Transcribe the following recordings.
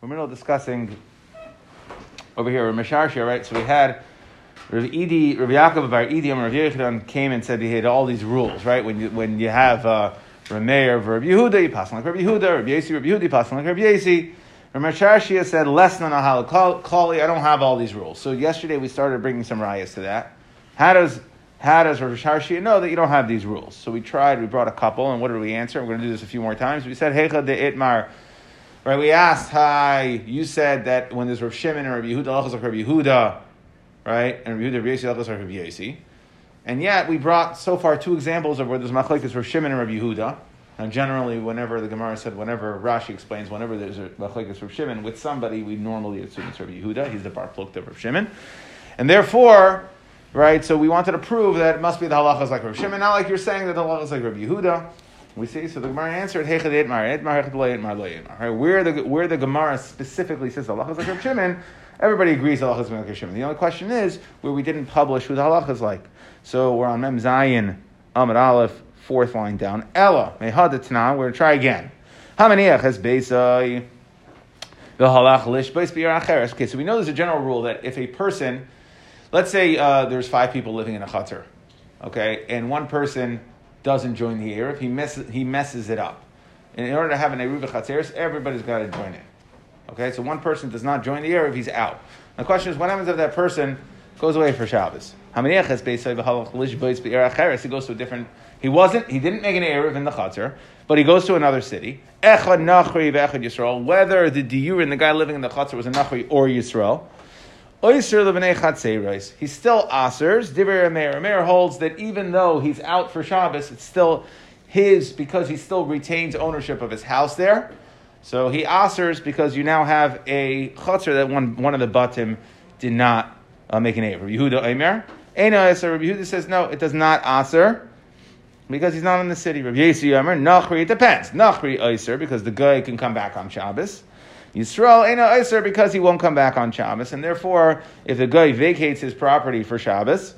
we're middle discussing over here, Mesharshia, right? So we had Rav Idi, Rav Yaakov Idi, and Rav Yechanan came and said he had all these rules, right? When you, when you have uh, Rameir of Rav Yehuda, you pass on like Rav Yehuda, Rav Yesi, Rav Yehuda, you pass on like Rav Yesi. Rav said, less than a halakali, I don't have all these rules. So yesterday we started bringing some rayas to that. How does how does Shashia know that you don't have these rules? So we tried, we brought a couple, and what did we answer? We're going to do this a few more times. We said, Hecha de Itmar. Right, we asked, hi, you said that when there's Rav Shimon and Rav Yehuda, Lachos like Rav Yehuda, right, and Rav Yehuda, Rav like Rav. And yet, we brought so far two examples of where there's machlekes Rav Shimon and Rav Yehuda. And generally, whenever the Gemara said, whenever Rashi explains, whenever there's a machlekes Rav Shimon with somebody, we normally assume it's Rav Yehuda. He's the bar plukta of Rav Shimon. And therefore, right? So we wanted to prove that it must be the halachas like Rav Shimon, not like you're saying that the halachas like Rav Yehuda. We see, so the Gemara answered, Right? Where the where the Gemara specifically says the halachas like Rav Shimon, everybody agrees the halachas like Rav Shimon. The only question is where we didn't publish who the is like. So we're on Mem Zayin, Amid Aleph, fourth line down. Ella, Mehadatanah, we're going to try again. Hamaniach has Beisai. Okay, so we know there's a general rule that if a person let's say uh, there's five people living in a chatzar, okay, and one person doesn't join the Erev, he messes, he messes it up. And in order to have an Eruv Chatzeres, everybody's got to join it. Okay, so one person does not join the Erev, he's out. The question is, what happens if that person goes away for Shabbos? He goes to a different. He wasn't. He didn't make an erev in the chatzar, but he goes to another city. Whether the diurin, the guy living in the chatzar, was a nachri or Yisrael, He's still asers. Divrei Rameir. Rameir holds that even though he's out for Shabbos, it's still his because he still retains ownership of his house there. So he asers because you now have a chatzar that one, one of the batim did not uh, make an eight. Rabbi Yehuda Eimer. Eina Eser. Rabbi Yehuda says no, it does not aser because he's not in the city. Rabbi Yesi Eimer. Nachri. It depends. Nachri Eiser because the guy can come back on Shabbos. Yisrael ain't Iser because he won't come back on Shabbos, and therefore, if the guy vacates his property for Shabbos,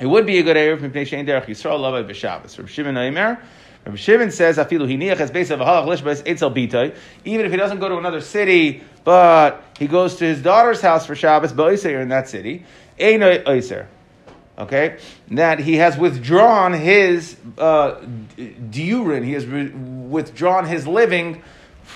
it would be a good Erev Mipnei Shein Derech Yisrael Lava B'Shabbos. Rabbi Shimon Aimer, Rabbi Shimon says, Afilu Hiniach a bitay. Even if he doesn't go to another city, but he goes to his daughter's house for Shabbos, Ba'Iser in that city, ain't Iser. Okay, that he has withdrawn his uh, diurin, he has re- withdrawn his living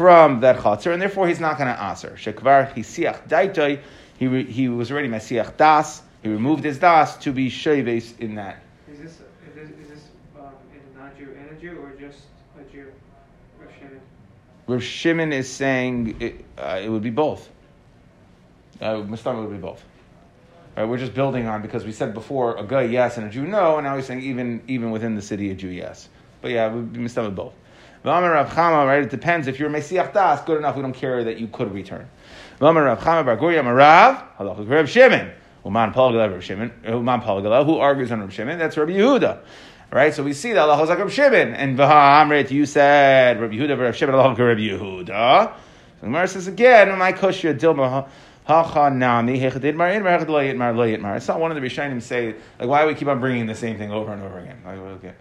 from that chatzar, and therefore he's not going to answer. Shekvar hisiach daitoi, he he was already mesiach das. He removed his das to be sheves in that. Is this is this, is this um, in a non-Jew and a Jew, or just a Jew? Rav Shimon. Rav Shimon is saying it, uh, it would be both. Uh, Mustama would be both. Right, we're just building on because we said before a guy yes and a Jew no, and now he's saying even even within the city a Jew yes. But yeah, it would be Mustama both. Right? It depends. If you're Mesiach Das, good enough. We don't care that you could return. Rav Chama Bar Guria Marav Halachas Rav Shimon. Uman Palgala Rav Shimon. Uman Palgala. Who argues on Rav Shimon? That's Rav Yehuda. Right, so we see that Allah like Rav Shimon, and V'ha'amrit, you said Rav Yehuda, Rav Shimon, Allah Rav Yehuda. So Gemara says again, my kushya dilma it's not one of the Rishonim say, like, why do we keep on bringing the same thing over and over again? Like, okay.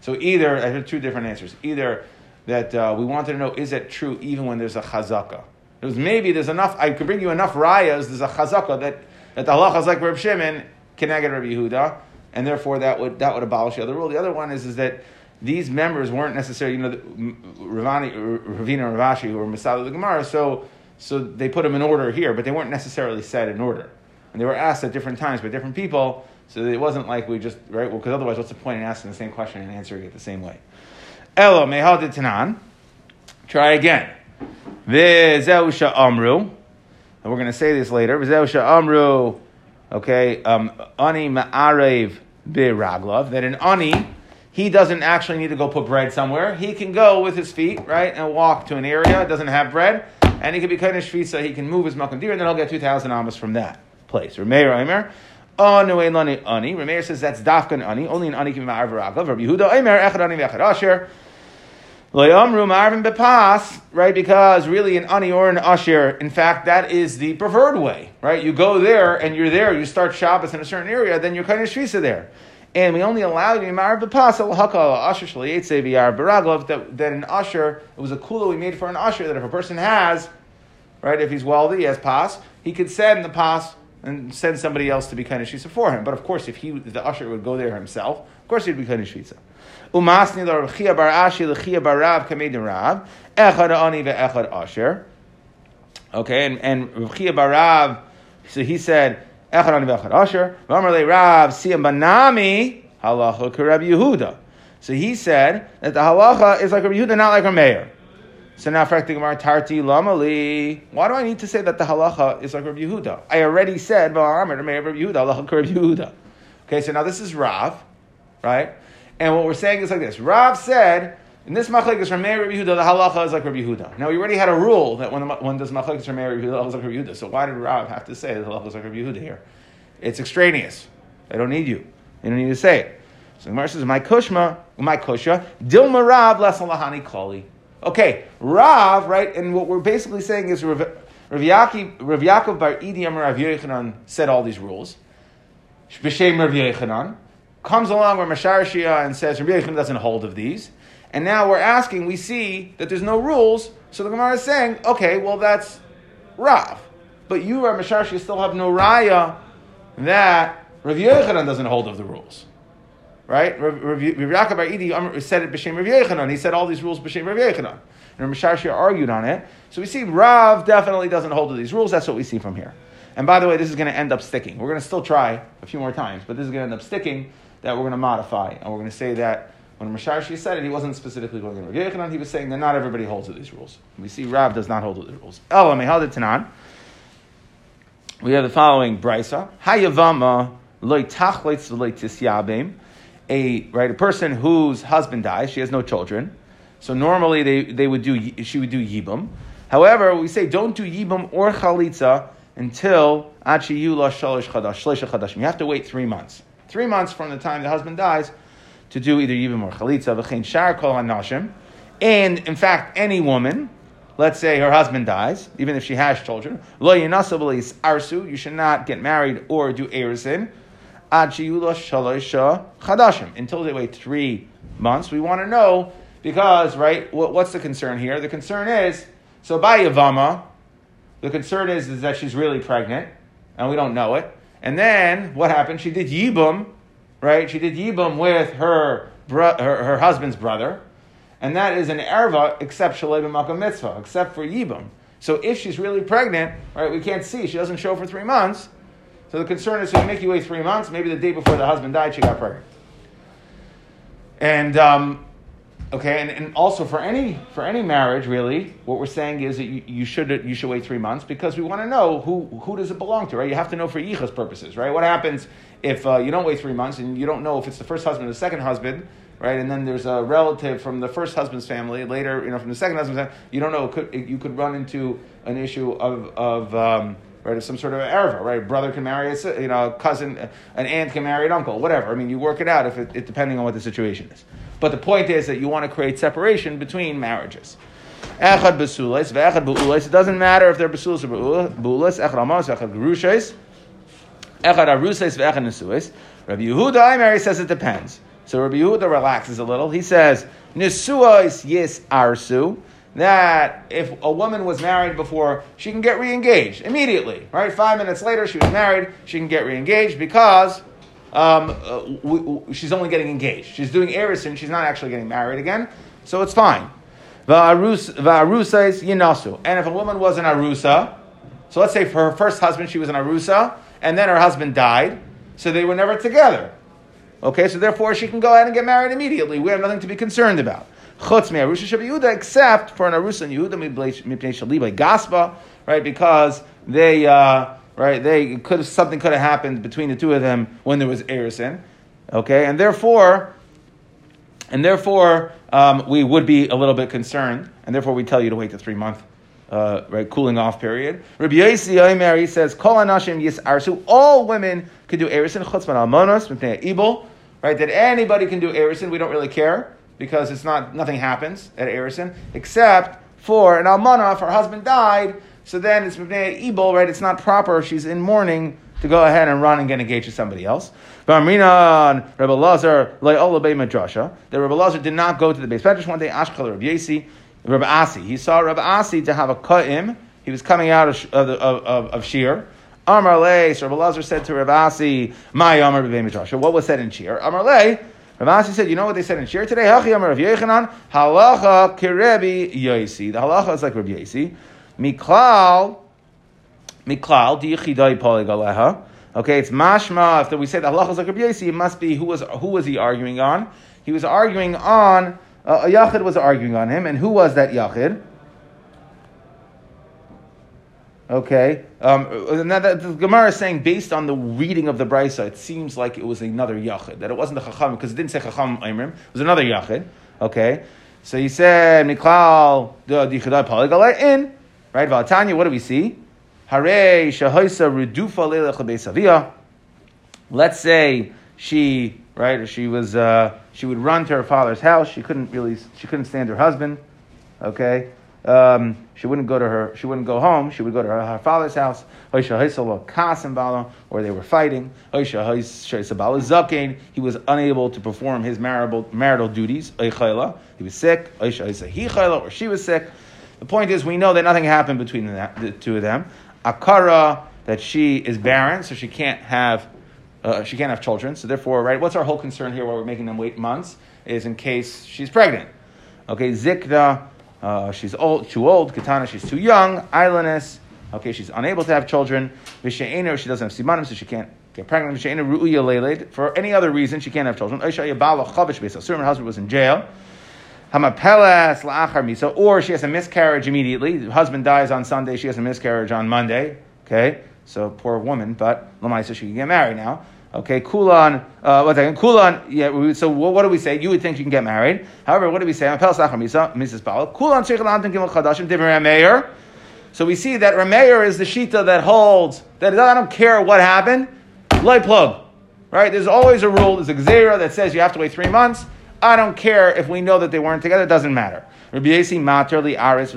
So either, I have two different answers. Either that uh, we wanted to know is it true even when there's a chazaka? It was maybe there's enough, I could bring you enough rayas, there's a chazaka that, that the halacha is like Reb Shimon, Keneged Reb Yehuda, and therefore that would, that would abolish the other rule. The other one is, is that these members weren't necessarily, you know, Ravani, Ravina and Ravashi who were Masada the Gemara, so, so they put them in order here, but they weren't necessarily set in order. And they were asked at different times by different people, so it wasn't like we just, right, well, because otherwise what's the point in asking the same question and answering it the same way? Elo mehaditanan. Try again. V'zeu amru. And we're going to say this later. V'zeu amru. Okay. Um, ani ma'arev biraglav. That an ani, he doesn't actually need to go put bread somewhere. He can go with his feet, right, and walk to an area, that doesn't have bread, and he can be kind of shvisa, he can move his makom deer, and then he'll get 2,000 amas from that place. Remeir Aimer. Ani. Remeir says that's dafkan ani. Only an ani can be ma'ar v'raglav. Rabbi Yehuda Aimer. Echad ani v'echad asher. Right? Because really an ani or an usher, in fact, that is the preferred way, right? You go there and you're there, you start Shabbos in a certain area, then you're kind of shvisa there. And we only allow you to v'yar baraglov that that an usher it was a kula we made for an usher that if a person has right? If he's wealthy, he has pas, he could send the pas and send somebody else to be kind of shvisa for him. But of course, if he, the usher would go there himself, of course he'd be kind of shvisa. Umasni lo Chia bar Ashi l'Chia bar Rav kamedin Rav echad ani ve'echad asher. Okay, and and Chia bar Rav, so he said echad ani ve'echad asher. V'amar le Rav siyam banami halacha k'Rab Yehuda. So he said that the halacha is like a Yehuda, not like a mayor. So now, Frak Gemara Tarti Lamali. Why do I need to say that the halacha is like Rabbi Yehuda? I already said, Rabbi Yehuda, halacha Rabbi Yehuda. Okay, so now this is Rav, right? And what we're saying is like this: Rav said in this machlekes from Meir Rabbi Yehuda, the halacha is like Rabbi Yehuda. Now we already had a rule that when when does machlekes from Meir Rabbi Yehuda, the halacha is like Rabbi Yehuda. So why did Rav have to say the halacha is like Rabbi Yehuda here? It's extraneous. I don't need you. You don't need to say it. So Gemara says, "My kushma, my kusha, dilma Rav lesalahani koli." Okay, Rav, right, and what we're basically saying is Rav, Rav, Yaakov, Rav Yaakov Bar Idi Rav Yechanan said all these rules. B'Shem Rav Yechanan comes along with Mashar Shia and says Rav Yechanan doesn't hold of these. And now we're asking, we see that there's no rules, so the Gemara is saying, okay, well that's Rav. But you, Rav Mashar Shia, still have no raya that Rav Yechanan doesn't hold of the rules right? Rav Yaakov Idi um, said it b'shem Rav Yechanan. He said all these rules b'shem Rav Yechanan. And Rav Shashir argued on it. So we see Rav definitely doesn't hold to these rules. That's what we see from here. And by the way, this is going to end up sticking. We're going to still try a few more times, but this is going to end up sticking that we're going to modify. And we're going to say that when Masharshi said it, he wasn't specifically going to Rav Yechanan. He was saying that not everybody holds to these rules. We see Rav does not hold to the rules. Elamei Tanan. We have the following brisa. Hayavama loy tachleitz v'loy tisyabim a right a person whose husband dies, she has no children. So normally they, they would do she would do yibum. However, we say don't do yibum or chalitza until achiyula shalosh chadash chadash. You have to wait three months. Three months from the time the husband dies to do either yibum or chalitza. V'chein shar kol hanashim. And in fact, any woman, let's say her husband dies, even if she has children, lo arsu. You should not get married or do erisin until they wait three months. We want to know because, right, what's the concern here? The concern is, so by Yavama, the concern is, is that she's really pregnant, and we don't know it. And then what happened? She did Yibum, right? She did Yibum with her, bro- her, her husband's brother, and that is an erva except Shalei Makam Mitzvah, except for Yibum. So if she's really pregnant, right, we can't see, she doesn't show for three months, so the concern is, so you make you wait three months. Maybe the day before the husband died, she got pregnant. And um, okay, and, and also for any for any marriage, really, what we're saying is that you, you should you should wait three months because we want to know who who does it belong to, right? You have to know for yichas purposes, right? What happens if uh, you don't wait three months and you don't know if it's the first husband or the second husband? right? And then there's a relative from the first husband's family, later, you know, from the second husband's family. You don't know, could, you could run into an issue of, of um, right? Some sort of erva, right? Brother can marry a, you know, cousin, an aunt can marry an uncle, whatever. I mean, you work it out if it, it, depending on what the situation is. But the point is that you want to create separation between marriages. Echad besulas, ve'echad be'ulas. It doesn't matter if they're besulas or be'ulas. Echad amos, echad gerushas. Echad arusas, ve'echad nesuas. Rabbi Yehuda I Mary says it depends. So Rabbi Yehuda relaxes a little. He says, Nisuas yes arsu that if a woman was married before, she can get re-engaged immediately, right? Five minutes later, she was married, she can get re-engaged because um, uh, we, we, she's only getting engaged. She's doing erison, she's not actually getting married again, so it's fine. Va'arusa is yinasu. And if a woman was an arusa, so let's say for her first husband she was an arusa, and then her husband died, so they were never together. Okay, so therefore she can go ahead and get married immediately. We have nothing to be concerned about chutz me arusha Yehuda, except for an arusa and Yehuda mipnei shaliba gaspa, right? Because they, uh, right, they could have something could have happened between the two of them when there was erison, okay, and therefore, and therefore um, we would be a little bit concerned, and therefore we tell you to wait the three month. Uh, right, cooling off period. Rabbi Yosi Omer, says, "Kol anashim yis arsu." All women could do erison chutzman almonos mipnei ibol. Right, that anybody can do erison. We don't really care because it's not nothing happens at Erison, except for an almana, if her husband died, so then it's ebol, right? It's not proper. She's in mourning to go ahead and run and get engaged to somebody else. Amrina Rebbe Lazar Laolabei Madrasha. The Rebbe Lazar did not go to the base medrash one day. Ashkal Rebbe Yasi, Rebbe Asi. He saw Rebbe Asi to have a kaim. He was coming out of, of, of, of, Shir. Amar Le, so Rabbi Lazar said to Ravasi, My Amar B'vei Midrash. What was said in Shir? Amar Ravasi said, you know what they said in Shir today? Rav Yechanan, Halacha Kirebi Yosi. The halacha is like Rabbi Yosi. Miklal, Miklal, Diyichidai Poligaleha. Okay, it's mashma. If we say the halacha is like Rabbi Yosi, it must be who was who was he arguing on? He was arguing on uh, a yachid was arguing on him, and who was that yachid? Okay, um, and that, the Gemara is saying based on the reading of the brisa, it seems like it was another yachid that it wasn't the chacham because it didn't say chacham imrim. It was another yachid. Okay, so he said Miklal dichadai paligale in right. Valatanya, what do we see? Hare shahoisa redufa lebeisavia. Let's say she right, she was uh, she would run to her father's house. She couldn't really she couldn't stand her husband. Okay. Um, she wouldn't go to her. She wouldn't go home. She would go to her, her father's house. Or they were fighting. He was unable to perform his marital, marital duties. He was sick. Or she was sick. The point is, we know that nothing happened between the, the two of them. Akara that she is barren, so she can't have uh, she can't have children. So therefore, right, what's our whole concern here? Why we're making them wait months is in case she's pregnant. Okay, zikna, uh, she's old, too old. Katana, she's too young. Islandess, okay, she's unable to have children. Vishaina, she doesn't have simanim, so she can't get pregnant. Vishaina ru'uya leiled. For any other reason, she can't have children. Oisha yabala chavish beis. Her husband was in jail. Hamapelas la'achar misa, or she has a miscarriage immediately. The husband dies on Sunday, she has a miscarriage on Monday. Okay, so poor woman, but Lamaisa she can get married now. Okay, Kulan, uh, one second, Kulan, yeah, so what, do we say? You would think you can get married. However, what do we say? Mrs. Bala. Kulan. So we see that Rameir is the shita that holds, that I don't care what happened, light plug. Right? There's always a rule, there's a gzera that says you have to wait three months. I don't care if we know that they weren't together, it doesn't matter. Rabbi aris.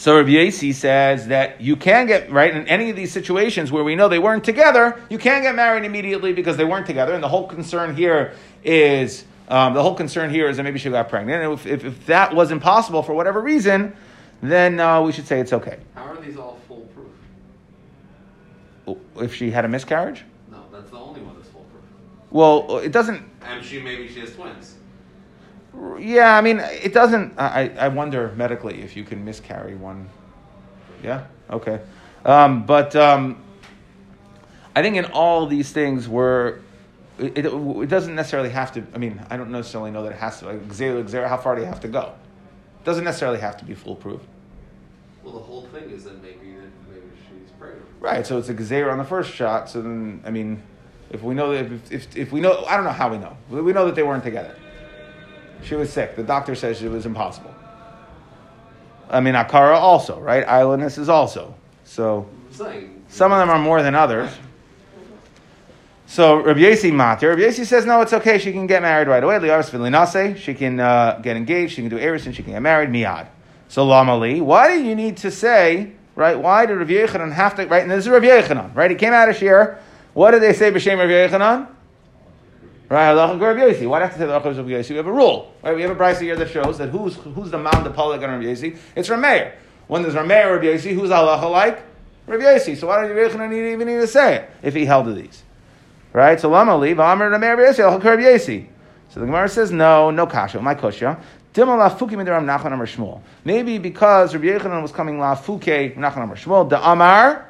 So Rabbi Yasi says that you can get, right, in any of these situations where we know they weren't together, you can get married immediately because they weren't together. And the whole concern here is, um, the whole concern here is that maybe she got pregnant. And if, if, if that was impossible for whatever reason, then uh, we should say it's okay. How are these all foolproof? If she had a miscarriage? No, that's the only one that's foolproof. Well, it doesn't, And she maybe she has twins. Yeah, I mean, it doesn't, I, I wonder medically if you can miscarry one. Yeah? Okay. Um, but um, I think in all these things where it, it, it doesn't necessarily have to, I mean, I don't necessarily know that it has to, like, how far do you have to go? It doesn't necessarily have to be foolproof. Well, the whole thing is that maybe maybe she's pregnant. Right, so it's a Xera on the first shot, so then, I mean, if we know that, if, if, if we know, I don't know how we know. We know that they weren't together. She was sick. The doctor says it was impossible. I mean, Akara also, right? Islandness is also. So some of them are more than others. So Rabbi Yasi Mater, Rabbi Yasi says no, it's okay. She can get married right away. Liaris v'linase, she can uh, get engaged. She can do everything. She can get married. Miad. So Lamali, why do you need to say right? Why did Rabbi Yechanan have to right? And this is Rabbi Yechanan, right? He came out of Shir. What did they say b'shem Rabbi Yechanan? Right, halacha Rabbi Yossi. Why do I have to say the halacha of Yossi? We have a rule, right? We have a brisa here that shows that who's who's the man the polik on Rabbi Yossi? It's Rameir. When there's Rameir Rabbi Yossi, who's halacha like? Rabbi Yossi. So why do Rabbi Yechanan need, even need to say it if he held to these? Right? So lama leave Amar Rameir Rabbi Yossi halacha Rabbi Yossi. So the Gemara says no, no kasha, my kosha. Maybe because Rabbi Yechanan was coming la fuke Nachman Amar Shmuel, the Amar,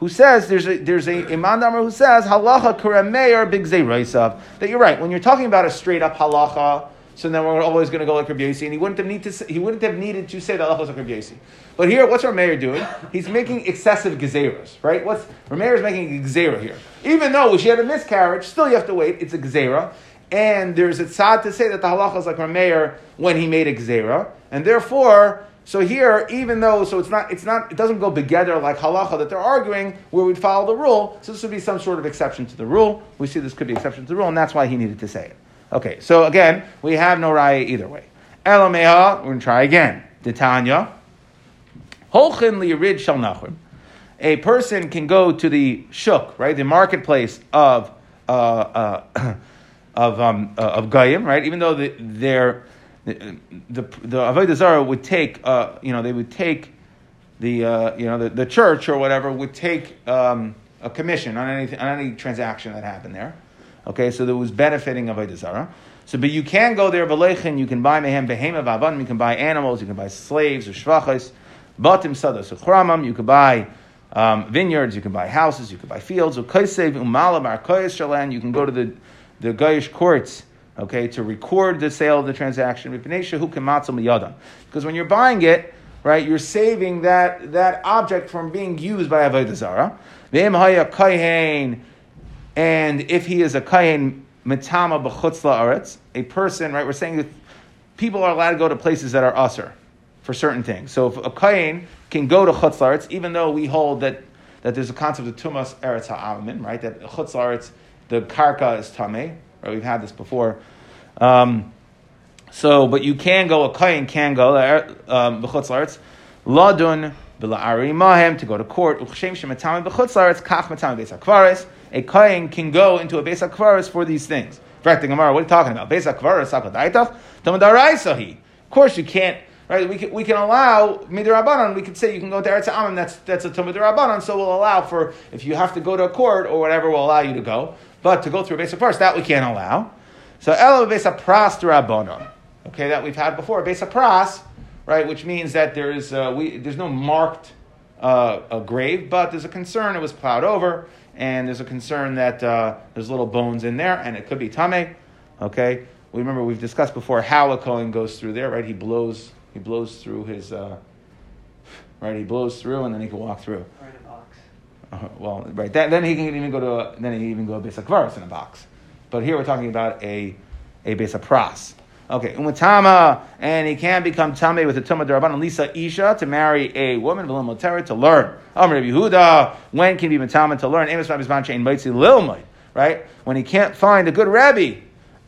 who says there's a there's a Imam Amar who says halacha karameir big zeiroisav that you're right when you're talking about a straight up halacha. So then we're always going to go like Rabbi Yossi, and he wouldn't have need to he wouldn't have needed to say that halacha like Rabbi Yossi. But here, what's Rameir doing? He's making excessive gezeras, right? What's Rameir is making a here. Even though she had a miscarriage, still you have to wait. It's a gezerah. And there's a tzad to say that the halacha is like Rameir when he made a gezerah, and therefore, so here, even though, so it's not, it's not, it doesn't go together like halacha that they're arguing, where we'd follow the rule. So this would be some sort of exception to the rule. We see this could be exception to the rule, and that's why he needed to say it. Okay, so again, we have no raya either way. Elameha, we're going to try again. Titania, holchin lirid shal nachrim. A person can go to the shuk, right, the marketplace of uh, uh, of um, uh, of Goyim, right? Even though the, they're the the, avodah zarah would take, uh, you know, they would take the uh, you know the, the church or whatever would take um, a commission on any on any transaction that happened there. Okay, so there was benefiting avodah zarah. So, but you can go there, Valechin, you can buy mehem behema v'avanim, you can buy animals, you can buy slaves or shvachas, batim sadas uchramam, you can buy um, vineyards, you can buy houses, you can buy fields, you can go to the, the Goyish courts, okay, to record the sale of the transaction, because when you're buying it, right, you're saving that, that object from being used by Avodah Zarah. And if he is a kain mitama b'chutz la'aretz, a person, right? We're saying that people are allowed to go to places that are usher for certain things. So if a kain can go to chutz la'aretz, even though we hold that, that there's a concept of tumas eretz ha'amin, right? That chutz la'aretz, the karka is tameh, right? We've had this before. Um, so, but you can go, a kain can go, um, b'chutz la'aretz, ladun mahem, to go to court, a kain can go into a Beis HaKvaris for these things. In fact, the Gemara, what are you talking about? Beis HaKvaris, Sakadaitach, Tamadaraisahi. Of course, you can't, right? We can, we can allow Midirabanan, we could say you can go to Eretz Amim, that's, that's a Tamadarabanan, so we'll allow for, if you have to go to a court or whatever, we'll allow you to go. But to go through a Beis HaKvaris, that we can't allow. So, Elo Beis HaPras Darabanan. Okay, that we've had before. Beis HaPras, right, which means that there is, uh, we, there's no marked uh, a grave, but there's a concern it was plowed over and there's a concern that uh, there's little bones in there, and it could be tame. Okay, we remember we've discussed before how a Kohen goes through there, right? He blows, he blows through his, uh, right? He blows through, and then he can walk through. Or in a box. Uh, Uh-huh. well, right. That, then he can even go to, a, then he can even go to a kvaris in a box. But here we're talking about a, a basic pras. Okay, umatama, and he can become tame with a tumah derabanan lisa isha to marry a woman v'lim to learn. Amr Yehuda, when can he be matama to learn? Amos Rabbi's chain maitzi lilmaid, right? When he can't find a good rabbi.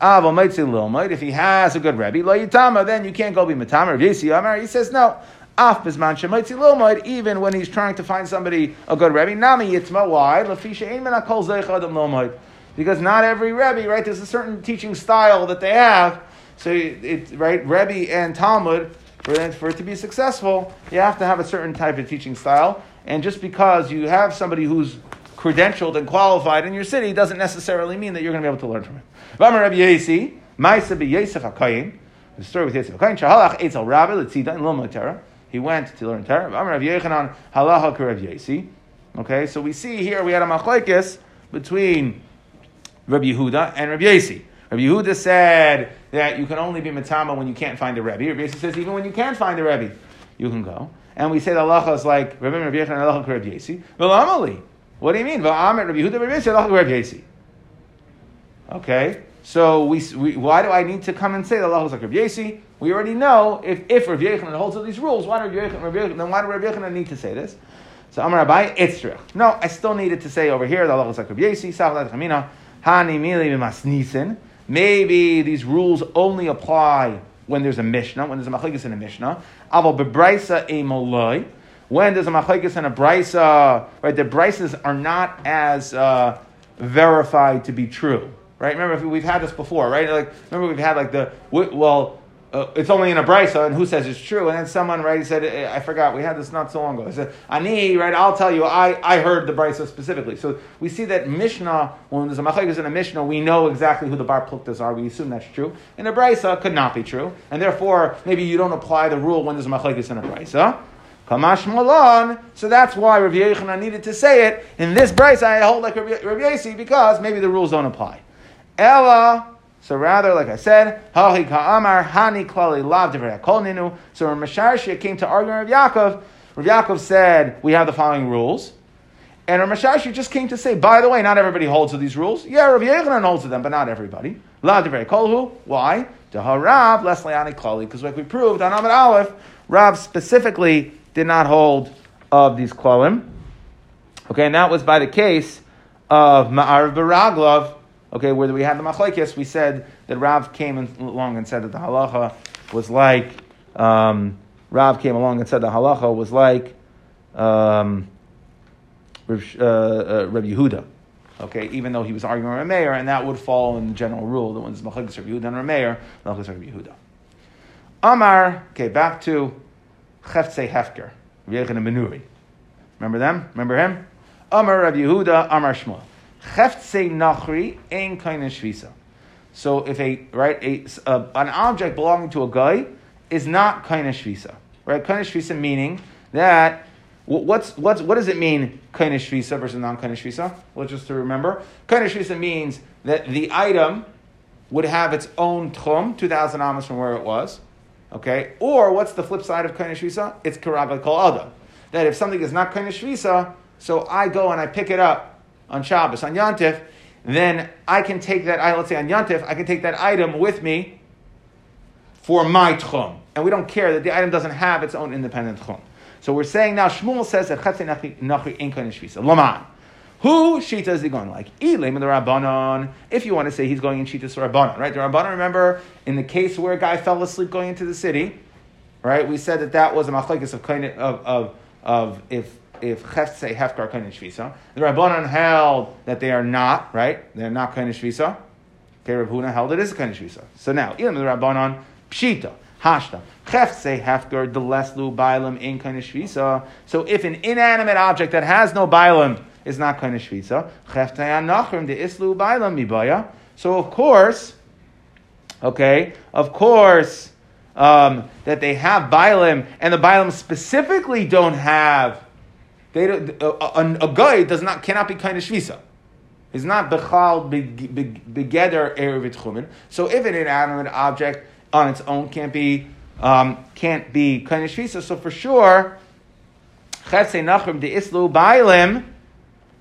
If he has a good yitama, then you can't go be matama. Rabbi Yisi Amar, he says no. Af bisman shemaitzi lilmaid, even when he's trying to find somebody a good rebbe. Nami yitma, why? Lafisha ein akol zeichadam lilmaid. Because not every rebbe, right? There's a certain teaching style that they have so it's right, Rebbe and Talmud, for, it to be successful, you have to have a certain type of teaching style. And just because you have somebody who's credentialed and qualified in your city doesn't necessarily mean that you're going to be able to learn from him. Rabbi Yesi, Maisa Yosef HaKayim, the story with Yosef HaKayim, Shahalach Eitzel Rabbi, Letzida, in Lomod Torah. He went to learn Torah. Rabbi Yechanan, Halacha Rav. Okay, so we see here we had a machlekes between Rabbi Yehuda and Rabbi Yesi. Rabbi Yehuda said that you can only be matama when you can't find a Rebbe. Rabbi Yesi says even when you can find a Rebbe, you can go. And we say the halacha is like Rabbi Rabbi Yechon halacha Rabbi Yesi. V'lamali. What do you mean? Rabbi Yehuda Rabbi Yesi halacha Rabbi. Okay, so we, we, why do I need to come and say the halacha is like Rabbi Yesi? We already know if if Rabbi Yechon holds all these rules, why do Rabbi Yechon, then why do Rabbi Yechon need to say this? So Amar Rabbi Itzrich. No, I still needed to say over here the halacha is like Rabbi Yesi. Sa'alat Chamina. Hani mili b'masnisen. Maybe these rules only apply when there's a Mishnah, when there's a Machlekes in a Mishnah. Aval bebraisa a moloi. When there's a Machlekes and a Brisa, right, the Brisas are not as uh, verified to be true. Right? Remember, we've had this before, right? Like, remember we've had like the, well, uh, it's only in a brisa, and who says it's true? And then someone, right, he said, I forgot, we had this not so long ago. He said, Ani, right, I'll tell you, I, I heard the brisa specifically. So we see that Mishnah, when there's a machlekes in a Mishnah, we know exactly who the bar pluktas are. We assume that's true. In a brisa, could not be true. And therefore, maybe you don't apply the rule when there's a machlekes in a brisa. Kamash Malon. So that's why Rabbi Yechanan needed to say it. In this brisa, I hold like Rabbi, Yesi because maybe the rules don't apply. Ella so rather, like I said, Hani Klali Lav Ninu. So Masharshia came to argue with Yaakov, Rav Yaakov said, we have the following rules. And Rav Masharshi just came to say, by the way, not everybody holds to these rules. Yeah, Rav Yechanan holds to them, but not everybody. Divrei Kolhu. Why? Harav Leslie Ani Klali. Because like we proved on Amid Aleph, Rav specifically did not hold of these Klalim. Okay, and that was by the case of Ma'arav Baraglov, Okay, where we had the machlekes, we said that Rav came along and said that the halacha was like um, Rav came along and said the halacha was like um, uh, uh, Rabbi Yehuda. Okay, even though he was arguing with Rameir, and that would fall in the general rule that when it's machlekes Rabbi Yehuda and Rameir, machlekes Rabbi Yehuda. Amar, okay, back to Cheftze Hefker, Yechon Menuri. Remember them? Remember him? Amar Rabbi Yehuda, Amar Shmuel. Cheftze Nachri, Ein Kaina Shvisa. So if a, right, a, an object belonging to a guy is not Kaina Shvisa. Right? Kaina Shvisa meaning that What's, what's, what does it mean, kaina shvisa versus non kaina shvisa? Well, just to remember, kaina shvisa means that the item would have its own tchum, 2,000 amas from where it was. Okay? Or what's the flip side of kaina shvisa? It's karagla kol adam. That if something is not kaina shvisa, so I go and I pick it up on Shabbos, on Yantif, then I can take that, let's say on Yantif, I can take that item with me for my tchum. And we don't care that the item doesn't have its own independent tchum. So we're saying now Shmuel says that Chetze Nachri ain't kind Shvisa. Laman. Who Shita is he going like? Elim the Rabbanon. If you want to say he's going in Shita's Rabbanon, right? The Rabbanon, remember, in the case where a guy fell asleep going into the city, right? We said that that was a machlekes of of, of, of if if Cheftze Hefkar of Shvisa. The Rabbanon held that they are not, right? They're not of Shvisa. Okay, Rav held it is a kind of Shvisa. So now, Elim the Rabbanon, Pshita. Hashta. Chefse hefker deleslu bailam in of shvisa. So if an inanimate object that has no bailam is not of shvisa, chefte anachrim de islu bailam mibaya. So of course, okay, of course, um, that they have bailam, and the bailam specifically don't have. They a, a, a guy does not cannot be kind of shvisa. He's not bechal begeder erev chumin. So if an inanimate object on its own can't be um, can't be kind of shvisa. So for sure, nachrim de islu bailim.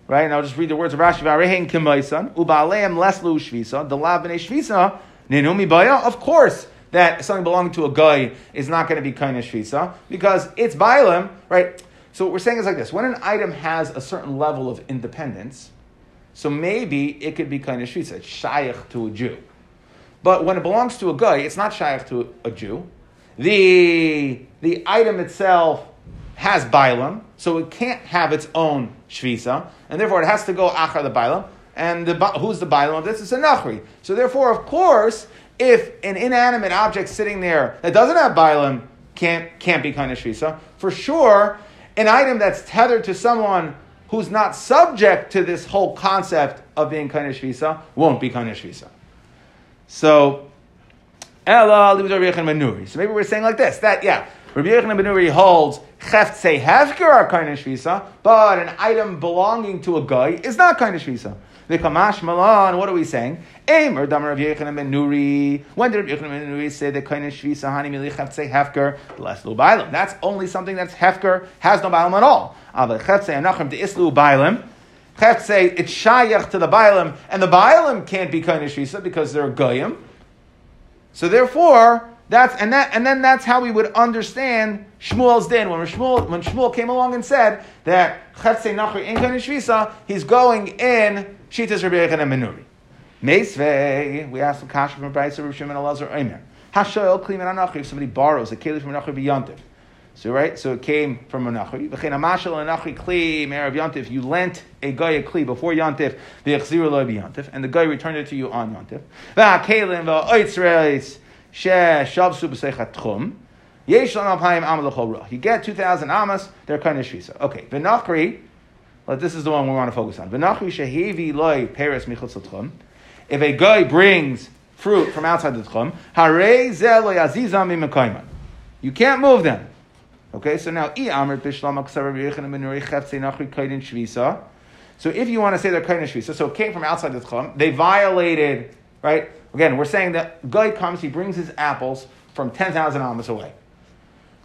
Right, and I'll just read the words of Rashi. Varehin kimaisan ubaleim leslu shvisa delav b'nei shvisa nenumi baya. Of course, that something belonging to a guy is not going to be kind of shvisa because it's bailim, right? So what we're saying is like this: when an item has a certain level of independence, so maybe it could be kind of shvisa, it's to a Jew. But when it belongs to a guy, it's not shaykh to a Jew. The, the item itself has bailam, so it can't have its own shvisa, and therefore it has to go achar the bailam. And the, who's the bailam of this? It's a nachri. So therefore, of course, if an inanimate object sitting there that doesn't have bailam can't, can't be kind of shvisa, for sure, an item that's tethered to someone who's not subject to this whole concept of being kind of shvisa won't be kind of shvisa. So. So maybe we're saying like this: that yeah, Rabbi Yechon Manuri holds Cheftse Hefker are kind of shvisa, but an item belonging to a guy is not kind of shvisa. Malan, what are we saying? Aimer Dam Rabbi Yechon Manuri. When did Rabbi Yechon Manuri say the kind of shvisa hani mili Cheftse Hefker less lu bailim? That's only something that's Hefker has no bailim at all. Ava Cheftse Anachim de Islu bailim. Chet say it's shayach to the Bailam, and the Bailam can't be of shvisa because they're goyim. So therefore, that's and that and then that's how we would understand Shmuel's din. When Shmuel when Shmuel came along and said that Chet say nachri in kind of shvisa, he's going in shitas Rabbi Yechon and Menuri. Meisvei, we asked the kasha from Brayso Rav Shimon Elazar Omer. Hashoel klimen anachri. If somebody borrows a keli from anachri biyantiv. So right, so it came from a nachri. V'chein amashal anachri kli me'erav yantif. You lent a guy a kli before yantif. V'yachziru lo yantif, and the guy returned it to you on yantif. V'hakelim v'oitzreis amal You get two thousand amas. They're kind of shvisa. Okay, v'nachri. Well, this is the one we want to focus on. V'nachri shehevi loy peres michutz tchum. If a guy brings fruit from outside the tchum, harei zel lo yazizam You can't move them. Okay, so now i amr bishlam shvisa. So if you want to say they're kain shvisa, so it came from outside the tchum, they violated, right? Again, we're saying that guy comes, he brings his apples from ten thousand amas away.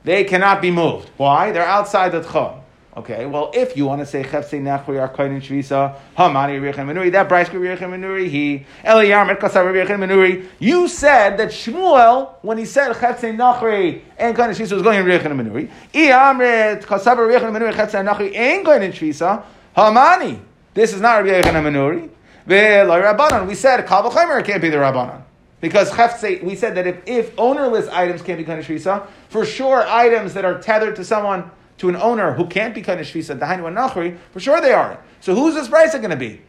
They cannot be moved. Why? They're outside the tchum. Okay, well, if you want to say Chefse Nachri are Koinen Shvisa, Hamani Rechem Menuri, that Bryce Rechem Menuri, he, Eliyam et Kasar you said that Shmuel, when he said Chefse Nachri and Koinen Shvisa, was going in Rechem Menuri. Iyamret Kasar Rechem Menuri, Chefse Nachri Hamani. This is not Rechem Menuri. We said Kabul Chaimer can't be the Rabbanon. Because Chefse, we said that if, if ownerless items can't be Shvisa, for sure items that are tethered to someone to an owner who can't be dahainu and nachri, for sure they are. So who's this price going to be?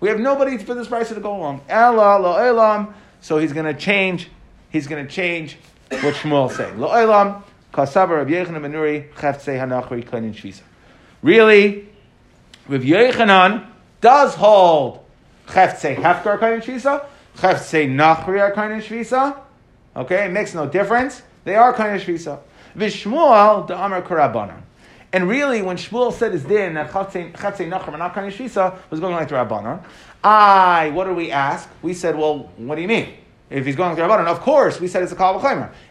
We have nobody for this price to go along. Ella lo elam. So he's going to change. He's going to change what Shmuel is saying. Lo'olam, kasabar Rav Yechanan ben Nuri, cheftzei hanachri shvisa. Really, Rav Yechanan does hold cheftzei hefker kainin shvisa, cheftzei nachri are kainin shvisa. Okay, it makes no difference. They are kainin shvisa. Vishmuel, the Amar Karabanan. And really, when Shmuel said his din that Chatzei Nachrim and not Kain Shvisa was going like the Rabbanon, I, what do we ask? We said, well, what do you mean? If he's going like the Rabbanon, of course, we said it's a Kal.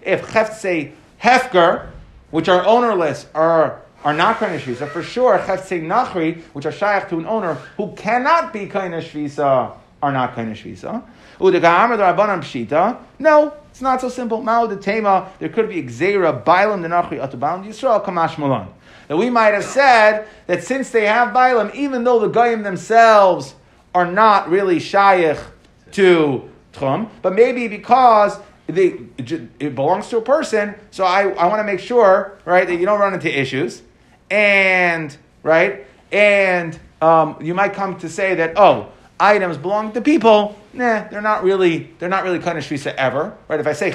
If Chetzei Hefker, which are ownerless, are are not Kain Shvisa, for sure, Chetzei Nachri, which are Shaykh to an owner who cannot be Kain Shvisa, are not Kain Shvisa. Udagamer the Rabbanon Pshita, no, it's not so simple. Mao the Tema, there could be Xera, Bailam the Nachri, Atabalam Yisrael, Kamash Malan that we might have said that since they have Bailam, even though the Goyim themselves are not really Shaykh to Tchum, but maybe because they, it belongs to a person, so I, I want to make sure, right, that you don't run into issues. And, right, and um, you might come to say that, oh, items belong to people, nah, they're not really, they're not really Kaddish Visa ever, right? If I say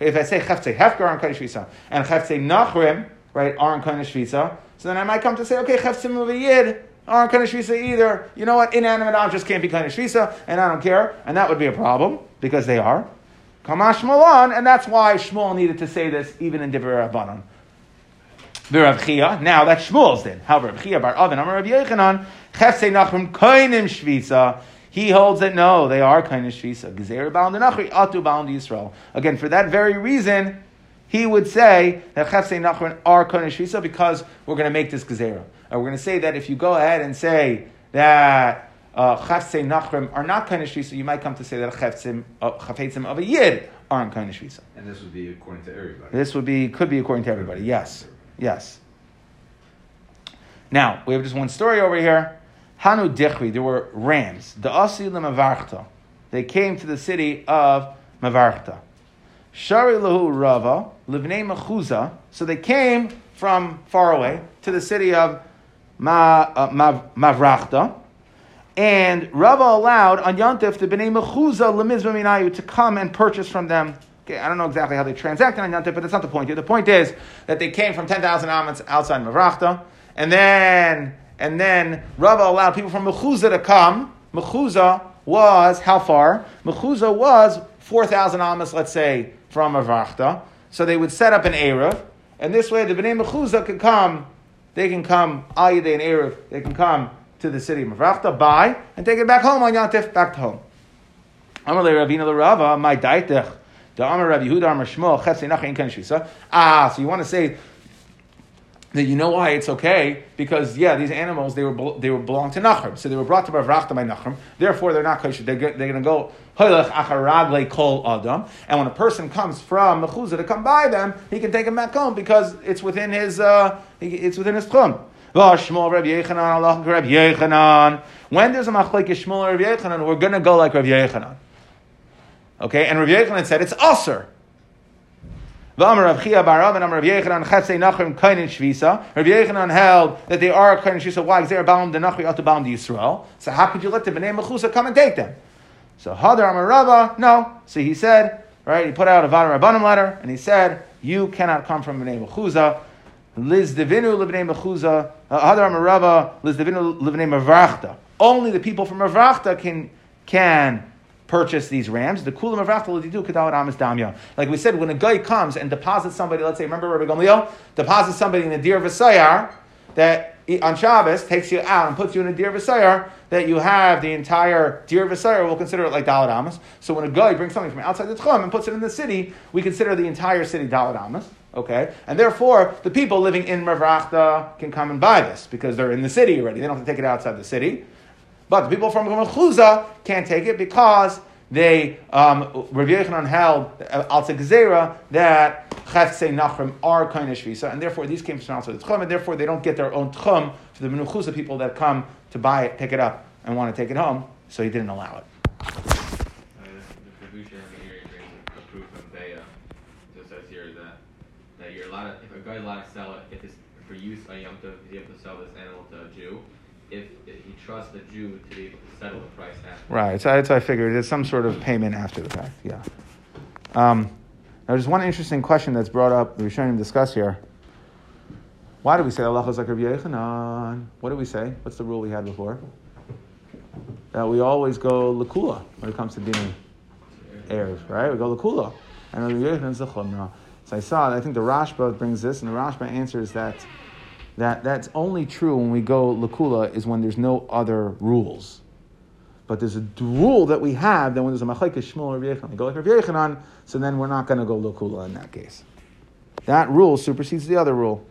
if I say Chefte Hefgar on Kaddish Visa, and Chefte Nachrim, right, aren't kind of shvisa. So then I might come to say, okay, a yid aren't kind of shvisa either. You know what? Inanimate objects can't be kind of shvisa, and I don't care. And that would be a problem because they are. Kamash Malan, and that's why Shmuel needed to say this even in Divrei Rabbanon. V'Rav now that's Shmuel's din. However, Rav Chia bar Avin, Amar Rav Yechanan, Chefse Nachrim Koinim Shvisa. He holds that no, they are kind of Shvisa. Gezer bound Nachri, Atu bound Yisrael. Again, for that very reason, he would say that Chafsei Nachron are Kodesh Shvisa because we're going to make this Gezerah. And we're going to say that if you go ahead and say that uh, Chafsei Nachrim are not Kodesh Shvisa, you might come to say that Chafetzim uh, of a Yid aren't Kodesh Shvisa. And this would be according to everybody. This would be, could be according to everybody, yes. Yes. Now, we have just one story over here. Hanu Dichri, there were rams. The Asi Mavarchta. They came to the city of Mavarchta. Shari Lahu Rava, Livnei Mechuza. So they came from far away to the city of Ma, uh, Mavrachta. And Rava allowed on Yantif the Bnei Mechuza Lemizma Minayu to come and purchase from them. Okay, I don't know exactly how they transacted on Yantif, but that's not the point here. The point is that they came from 10,000 amats outside Mavrachta. And then, and then Rava allowed people from Mechuza to come. Mechuza was, how far? Mechuza was 4,000 amas, let's say, from Avrachta. So they would set up an Erev, and this way the Bnei Mechuza could come, they can come, Ayadeh and Erev, they can come to the city of Avrachta, buy, and take it back home on Yantif, back to home. Amalei Ravina Rava, my daitech, Rav. Ah, so you want to say that you know why it's okay? Because yeah these animals they were they were belong to Nachrim so they were brought to Bavrachta by Nachrim therefore they're not kosher. They're, they're going to go kol adam. And when a person comes from Mechuzah to come by them he can take them back home because it's within his uh, it's within his tchum. When there's a machlek Shmuel Rabbi Yechanan we're going to go like Rabbi Yechanan okay and Rabbi Yechanan said it's usher V'amar Rav Chia bar Rav and Amar Rav Yechanan Chatzei Nachrim Kainin Shvisa. Rav held that they are Kainin Shvisa. Why? Because they are bound the Nachri to bound the Yisrael. So how could you let the Bnei Mechusa come and take them? So Hadar Amar Rava, no. So he said, right? He put out a Vada Rabbanim letter and he said, you cannot come from Bnei Mechusa. Liz Devinu Livnei Mechusa. Uh, Hadar Amar Rava Liz Devinu Livnei Mavrachta. Only the people from Mavrachta can can purchase these rams. The kulam of damya. Like we said, when a guy comes and deposits somebody, let's say, remember Rabbi Gamliel deposits somebody in a deer v'sayar that on Shabbos takes you out and puts you in a deer v'sayar that you have the entire deer v'sayar. We'll consider it like dalat amas. So when a guy brings something from outside the tchum and puts it in the city, we consider the entire city dalat amas. Okay, and therefore the people living in Mavrachta can come and buy this because they're in the city already. They don't have to take it outside the city. But the people from Chuza can't take it because they, um, Rabbi Yechanan held uh, al Gezerah that Chefsei Nachrim are kind of Shvisa, and therefore these came from outside the Tchum, and therefore they don't get their own Tchum for the Menuchusa people that come to buy it, pick it up, and want to take it home, so he didn't allow it. Uh, the, the so says here that you're allowed to, if a guy's allowed to sell it, if it's for use on Yom Tov, he's able to sell this animal to a Jew if, if he trusts the Jew to be able to settle the price after. Right. So I figured. It's some sort of payment after the fact. Yeah. Um, Now, there's one interesting question that's brought up. The Rishonim discuss here. Why do we say Allah like Yechanan? What do we say? What's the rule we had before? That we always go lakula when it comes to dining heirs, right? We go lakula, and Rabbi Yechanan is. So I saw. I think the Rashba brings this, and the Rashba answers that that that's only true when we go lakula is when there's no other rules. But there's a rule that we have that when there's a machlekes Shmuel or Yechanan, we go like Rabbi Yechanan, so then we're not going to go lakula in that case. That rule supersedes the other rule.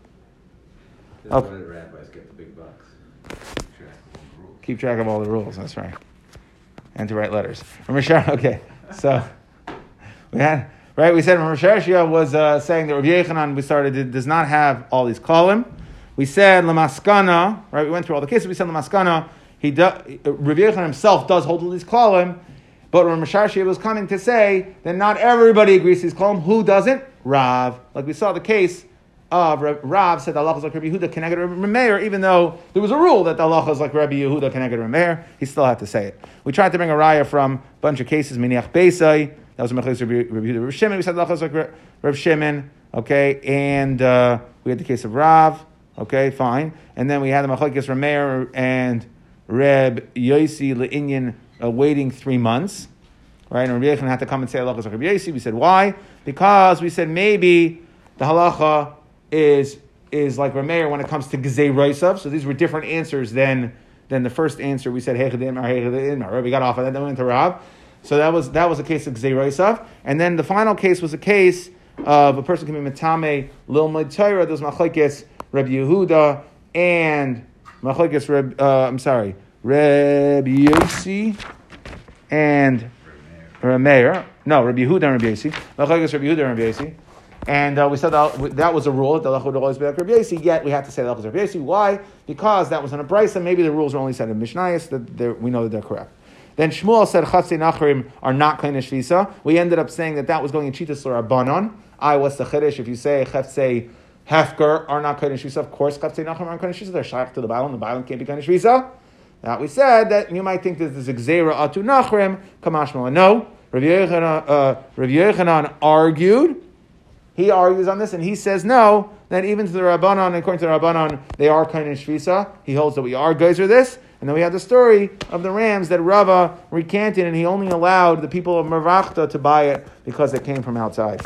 That's Okay. why rabbis get the big bucks. Keep track of all the rules. That's right. And to write letters. Okay. So we had right. We said Sharshia was uh, saying that Rabbi Yechanan we started does not have all these kolim. We said lamaskana. Right. We went through all the cases. We said lamaskana. He do, Rabbi Yechanan himself does hold all these kolim. But when was coming to say that not everybody agrees to these kolim, who doesn't? Rav. Like we saw the case of Rav said the Allah is like Rabbi Yehuda connected Rabbi Meir, even though there was a rule that the Allah is like Rabbi Yehuda connected Rabbi Meir, he still had to say it. We tried to bring a raya from a bunch of cases, Miniach Beisai, that was Mechlis Rabbi Rabbi Yehuda, Rabbi Shimon, we said Allah is like Ra- Rabbi Shimon, okay, and uh, we had the case of Rav, okay, fine, and then we had the Machlekes Rabbi Meir and Reb Yosi Le'inyan uh, waiting three months. Right? And Rabbi Yechon had to come and say halacha Rabbi Yosi. We said why? Because we said maybe the halacha is is like Rameir when it comes to Gezei Roisav. So these were different answers than than the first answer. We said Hechadim or Hechadim. We got off of that. Then we went to Rav. So that was that was a case of Gezei Roisav. And then the final case was a case of a person can be Matame Lil Torah. Those Machlekes Rabbi Yehuda and Machlekes Reb. Uh, I'm sorry, Rabbi Yosi and Rameir. No, Rabbi Yehuda and Rabbi Yosi. Machlekes Rabbi Yehuda and Rabbi Yosi. And uh, we said that, that was a rule that the would always be like Rabbi Yosi. Yet we had to say the Rabbi Yosi. Why? Because that was in a brisa. Maybe the rules were only said in Mishnayos. That we know that they're correct. Then Shmuel said chatzei nachrim are not klein shvisa. We ended up saying that that was going in chitas l'rabbanon. I was the chiddush. If you say chatzei hefker are not klein shvisa, of course chatzei nachrim are klein shvisa. They're shaykh to the Bible. The Bible can't be klein shvisa. Now we said that you might think that this is gzera atu nachrim. Kamashma. No. Rabbi Yechanan, uh, argued. He argues on this, and he says no. That even to the Rabbanon, according to the Rabbanon, they are kind of shvisa. He holds that we are geyser this. And then we had the story of the rams that Rava recanted, and he only allowed the people of Merachta to buy it because it came from outside.